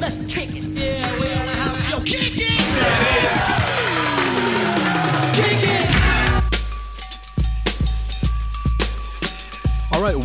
Let's kick it. Yeah, we on the house show. Kick it!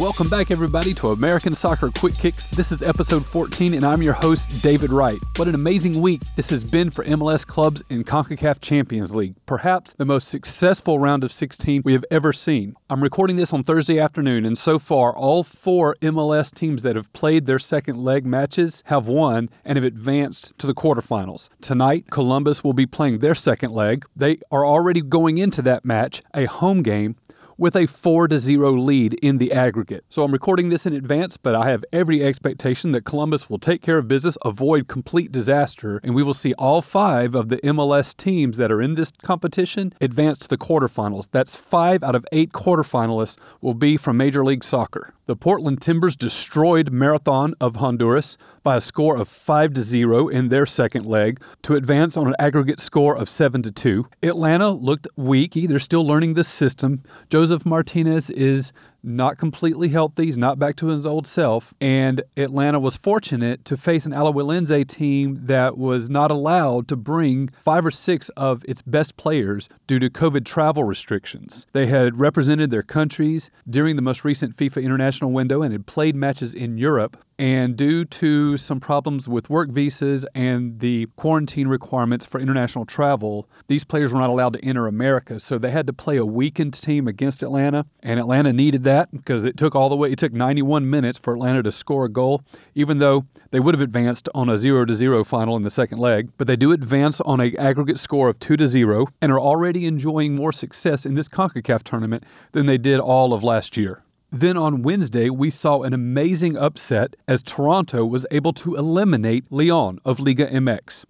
Welcome back, everybody, to American Soccer Quick Kicks. This is episode 14, and I'm your host, David Wright. What an amazing week this has been for MLS clubs in CONCACAF Champions League, perhaps the most successful round of 16 we have ever seen. I'm recording this on Thursday afternoon, and so far, all four MLS teams that have played their second leg matches have won and have advanced to the quarterfinals. Tonight, Columbus will be playing their second leg. They are already going into that match, a home game, with a 4 to 0 lead in the aggregate. So I'm recording this in advance, but I have every expectation that Columbus will take care of business, avoid complete disaster, and we will see all 5 of the MLS teams that are in this competition advance to the quarterfinals. That's 5 out of 8 quarterfinalists will be from Major League Soccer. The Portland Timbers destroyed Marathon of Honduras by a score of 5 to 0 in their second leg to advance on an aggregate score of 7 to 2. Atlanta looked weak. They're still learning the system. Josef Martinez is not completely healthy. He's not back to his old self. And Atlanta was fortunate to face an Alajuelense team that was not allowed to bring five or six of its best players due to COVID travel restrictions. They had represented their countries during the most recent FIFA international window and had played matches in Europe. And due to some problems with work visas and the quarantine requirements for international travel, these players were not allowed to enter America. So they had to play a weakened team against Atlanta. And Atlanta needed that because it took all the way, it took 91 minutes for Atlanta to score a goal, even though they would have advanced on a 0 to 0 final in the second leg. But they do advance on an aggregate score of 2 to 0 and are already enjoying more success in this CONCACAF tournament than they did all of last year. Then on Wednesday, we saw an amazing upset as Toronto was able to eliminate León of Liga MX.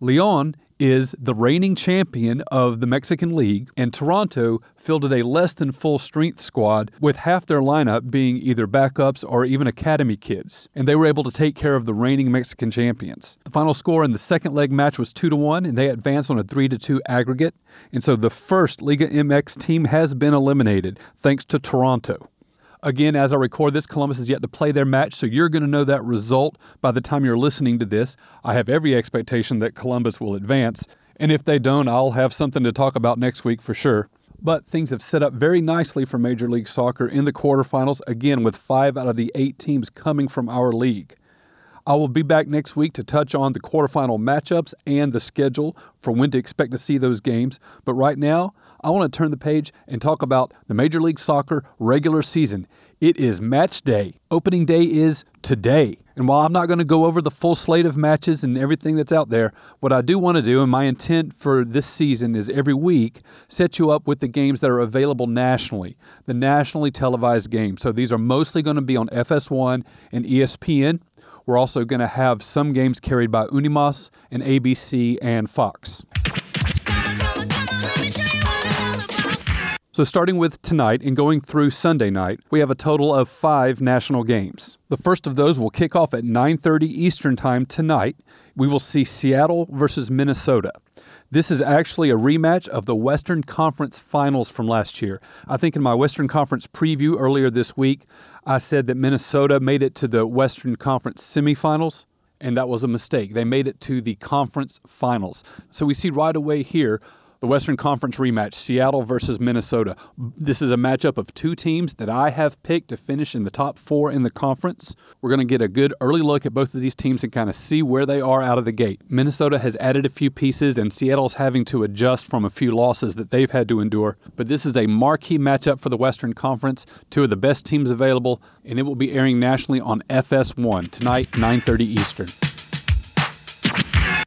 León is the reigning champion of the Mexican League, and Toronto fielded a less than full strength squad with half their lineup being either backups or even academy kids. And they were able to take care of the reigning Mexican champions. The final score in the second leg match was 2 to 1, and they advanced on a 3 to 2 aggregate. And so the first Liga MX team has been eliminated thanks to Toronto. Again, as I record this, Columbus is yet to play their match, so you're going to know that result by the time you're listening to this. I have every expectation that Columbus will advance, and if they don't, I'll have something to talk about next week for sure. But things have set up very nicely for Major League Soccer in the quarterfinals, again, with five out of the eight teams coming from our league. I will be back next week to touch on the quarterfinal matchups and the schedule for when to expect to see those games. But right now, I want to turn the page and talk about the Major League Soccer regular season. It is match day. Opening day is today. And while I'm not going to go over the full slate of matches and everything that's out there, what I do want to do, and my intent for this season is every week set you up with the games that are available nationally, the nationally televised games. So these are mostly going to be on FS1 and ESPN. We're also going to have some games carried by Unimas and ABC and Fox. So, starting with tonight and going through Sunday night, we have a total of five national games. The first of those will kick off at 9:30 Eastern Time tonight. We will see Seattle versus Minnesota. This is actually a rematch of the Western Conference Finals from last year. I think in my Western Conference preview earlier this week, I said that Minnesota made it to the Western Conference semifinals, and that was a mistake. They made it to the conference finals. So we see right away here the Western Conference rematch, Seattle versus Minnesota. This is a matchup of two teams that I have picked to finish in the top four in the conference. We're going to get a good early look at both of these teams and kind of see where they are out of the gate. Minnesota has added a few pieces, and Seattle's having to adjust from a few losses that they've had to endure. But this is a marquee matchup for the Western Conference, two of the best teams available, and it will be airing nationally on FS1 tonight, 9:30 Eastern.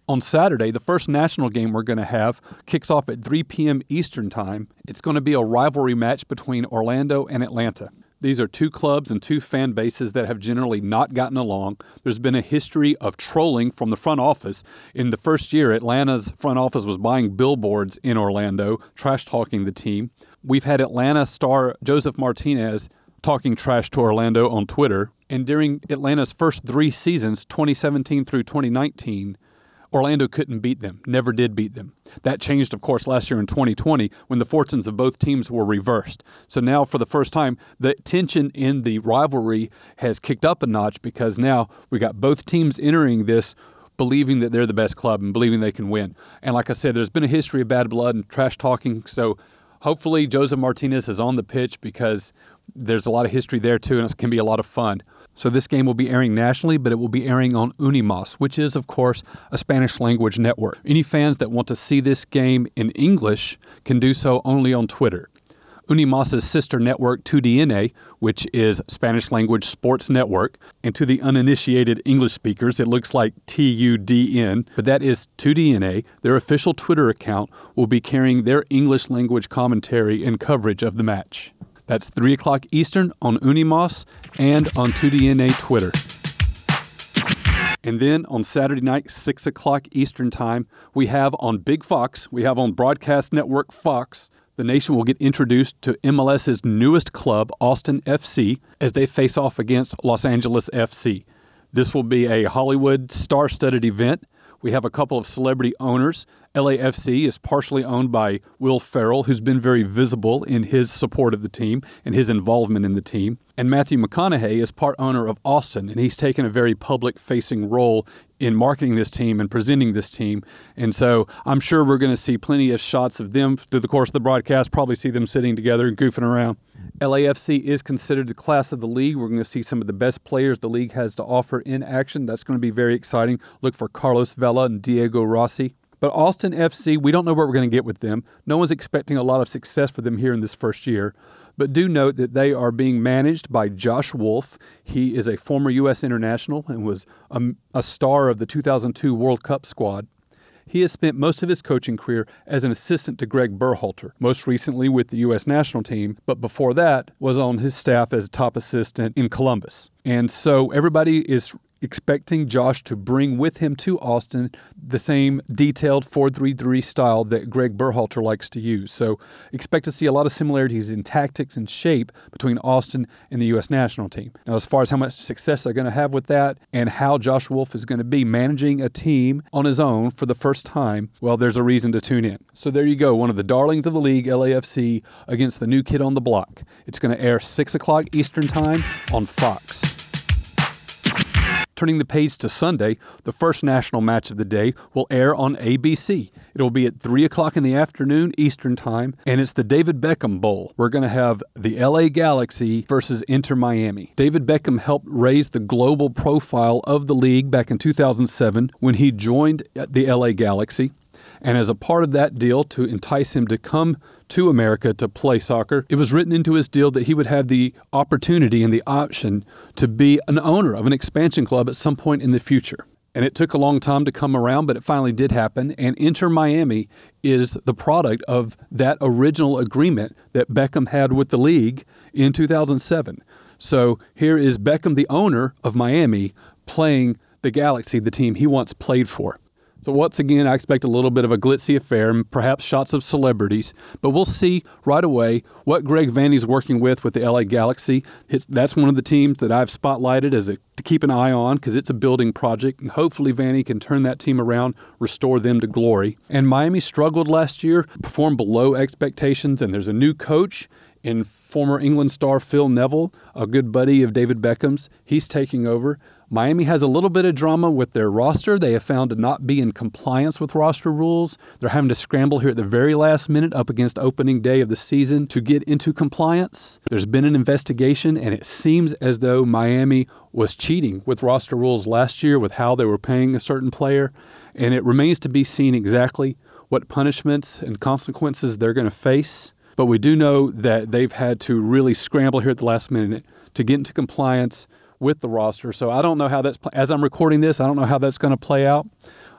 On Saturday, the first national game we're going to have kicks off at 3 p.m. Eastern Time. It's going to be a rivalry match between Orlando and Atlanta. These are two clubs and two fan bases that have generally not gotten along. There's been a history of trolling from the front office. In the first year, Atlanta's front office was buying billboards in Orlando, trash talking the team. We've had Atlanta star Josef Martinez talking trash to Orlando on Twitter. And during Atlanta's first three seasons, 2017 through 2019, Orlando couldn't beat them, never did beat them. That changed, of course, last year in 2020 when the fortunes of both teams were reversed. So now, for the first time, the tension in the rivalry has kicked up a notch because now we got both teams entering this believing that they're the best club and believing they can win. And like I said, there's been a history of bad blood and trash talking. So hopefully Josef Martinez is on the pitch because there's a lot of history there too, and it can be a lot of fun. So this game will be airing nationally, but it will be airing on Unimas, which is, of course, a Spanish language network. Any fans that want to see this game in English can do so only on Twitter. Unimas's sister network 2DNA, which is Spanish language sports network, and to the uninitiated English speakers, it looks like TUDN, but that is 2DNA. Their official Twitter account will be carrying their English language commentary and coverage of the match. That's 3 o'clock Eastern on Unimas and on 2DNA Twitter. And then on Saturday night, 6 o'clock Eastern Time, we have on Big Fox, we have on Broadcast Network Fox, the nation will get introduced to MLS's newest club, Austin FC, as they face off against Los Angeles FC. This will be a Hollywood star studded event. We have a couple of celebrity owners. LAFC is partially owned by Will Ferrell, who's been very visible in his support of the team and his involvement in the team. And Matthew McConaughey is part owner of Austin, and he's taken a very public facing role in marketing this team and presenting this team. And so I'm sure we're going to see plenty of shots of them through the course of the broadcast, probably see them sitting together and goofing around. LAFC is considered the class of the league. We're going to see some of the best players the league has to offer in action. That's going to be very exciting. Look for Carlos Vela and Diego Rossi. But Austin FC, we don't know what we're going to get with them. No one's expecting a lot of success for them here in this first year. But do note that they are being managed by Josh Wolff. He is a former U.S. international and was a, a star of the 2002 World Cup squad. He has spent most of his coaching career as an assistant to Greg Berhalter, most recently with the U.S. national team, but before that was on his staff as a top assistant in Columbus. And so everybody is expecting Josh to bring with him to Austin the same detailed 4-3-3 style that Greg Berhalter likes to use. So expect to see a lot of similarities in tactics and shape between Austin and the U.S. national team. Now, as far as how much success they're going to have with that and how Josh Wolff is going to be managing a team on his own for the first time, well, there's a reason to tune in. So there you go, one of the darlings of the league, LAFC, against the new kid on the block. It's going to air 6 o'clock Eastern Time on Fox. Turning the page to Sunday, the first national match of the day will air on ABC. It will be at 3 o'clock in the afternoon Eastern Time, and it's the David Beckham Bowl. We're going to have the LA Galaxy versus Inter Miami. David Beckham helped raise the global profile of the league back in 2007 when he joined the LA Galaxy. And as a part of that deal to entice him to come to America to play soccer, it was written into his deal that he would have the opportunity and the option to be an owner of an expansion club at some point in the future. And it took a long time to come around, but it finally did happen. And Inter Miami is the product of that original agreement that Beckham had with the league in 2007. So here is Beckham, the owner of Miami, playing the Galaxy, the team he once played for. So, once again, I expect a little bit of a glitzy affair and perhaps shots of celebrities, but we'll see right away what Greg Vanney's working with with the LA Galaxy. that's one of the teams that I've spotlighted as a, to keep an eye on because it's a building project, and hopefully Vanney can turn that team around, restore them to glory. And Miami struggled last year, performed below expectations, and there's a new coach in former England star Phil Neville, a good buddy of David Beckham's. He's taking over. Miami has a little bit of drama with their roster. They have found to not be in compliance with roster rules. They're having to scramble here at the very last minute up against opening day of the season to get into compliance. There's been an investigation, and it seems as though Miami was cheating with roster rules last year with how they were paying a certain player. And it remains to be seen exactly what punishments and consequences they're going to face. But we do know that they've had to really scramble here at the last minute to get into compliance with the roster. So I don't know how that's as I'm recording this. I don't know how that's going to play out,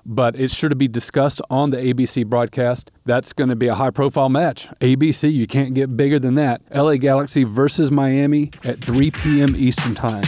but it's sure to be discussed on the ABC broadcast. That's going to be a high profile match. ABC, you can't get bigger than that. LA Galaxy versus Miami at 3 p.m. Eastern Time.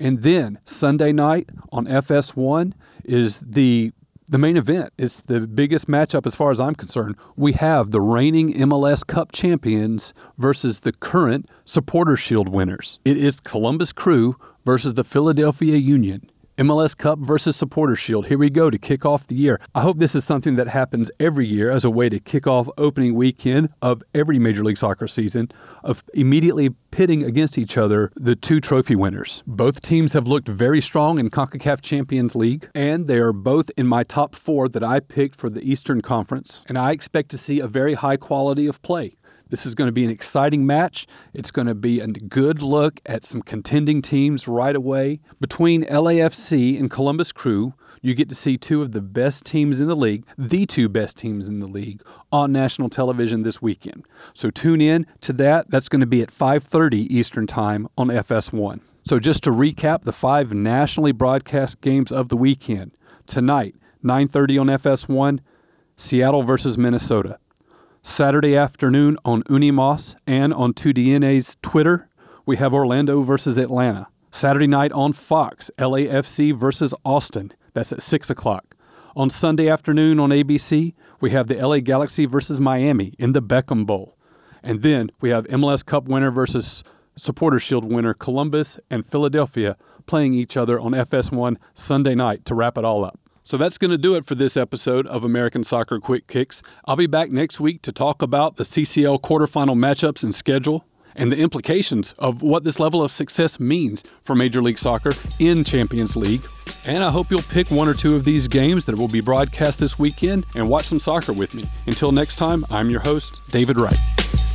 And then Sunday night on FS1 is the the main event. It's the biggest matchup as far as I'm concerned. We have the reigning MLS Cup champions versus the current Supporter Shield winners. It is Columbus Crew versus the Philadelphia Union. MLS Cup versus Supporter Shield. Here we go to kick off the year. I hope this is something that happens every year as a way to kick off opening weekend of every Major League Soccer season of immediately pitting against each other the two trophy winners. Both teams have looked very strong in CONCACAF Champions League, and they are both in my top four that I picked for the Eastern Conference, and I expect to see a very high quality of play. This is going to be an exciting match. It's going to be a good look at some contending teams right away. Between LAFC and Columbus Crew, you get to see two of the best teams in the league, the two best teams in the league, on national television this weekend. So tune in to that. That's going to be at 5:30 Eastern Time on FS1. So just to recap the five nationally broadcast games of the weekend. Tonight, 9:30 on FS1, Seattle versus Minnesota. Saturday afternoon on Unimas and on 2DNA's Twitter, we have Orlando versus Atlanta. Saturday night on Fox, LAFC versus Austin. That's at 6 o'clock. On Sunday afternoon on ABC, we have the LA Galaxy versus Miami in the Beckham Bowl. And then we have MLS Cup winner versus Supporter Shield winner Columbus and Philadelphia playing each other on FS1 Sunday night to wrap it all up. So that's going to do it for this episode of American Soccer Quick Kicks. I'll be back next week to talk about the CCL quarterfinal matchups and schedule and the implications of what this level of success means for Major League Soccer in Champions League. And I hope you'll pick one or two of these games that will be broadcast this weekend and watch some soccer with me. Until next time, I'm your host, David Wright.